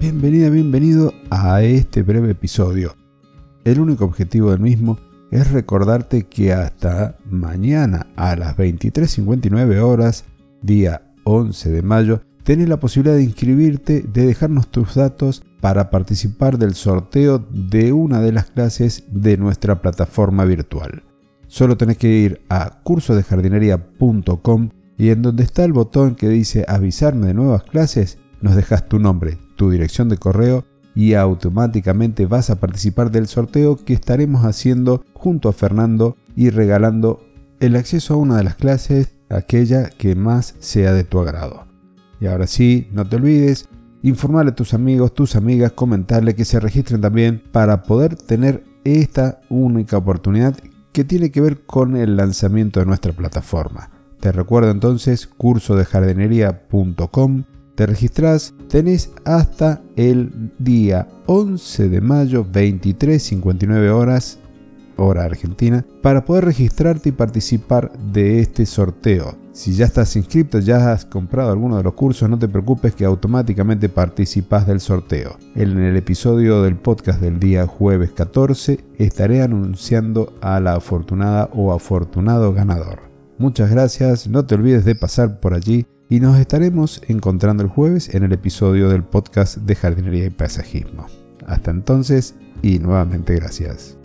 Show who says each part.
Speaker 1: Bienvenida, bienvenido a este breve episodio. El único objetivo del mismo es recordarte que hasta mañana a las 23.59 horas, día 11 de mayo, tenés la posibilidad de inscribirte, de dejarnos tus datos para participar del sorteo de una de las clases de nuestra plataforma virtual. Solo tenés que ir a cursodejardinería.com y en donde está el botón que dice avisarme de nuevas clases, nos dejas tu nombre, tu dirección de correo y automáticamente vas a participar del sorteo que estaremos haciendo junto a Fernando y regalando el acceso a una de las clases, aquella que más sea de tu agrado. Y ahora sí, no te olvides, informarle a tus amigos, tus amigas, comentarle que se registren también para poder tener esta única oportunidad que tiene que ver con el lanzamiento de nuestra plataforma. Te recuerdo entonces cursodejardinería.com te registras, tenés hasta el día 11 de mayo, 23.59 horas, hora argentina, para poder registrarte y participar de este sorteo. Si ya estás inscrito, ya has comprado alguno de los cursos, no te preocupes que automáticamente participas del sorteo. En el episodio del podcast del día jueves 14 estaré anunciando a la afortunada o afortunado ganador. Muchas gracias, no te olvides de pasar por allí y nos estaremos encontrando el jueves en el episodio del podcast de jardinería y paisajismo. Hasta entonces y nuevamente gracias.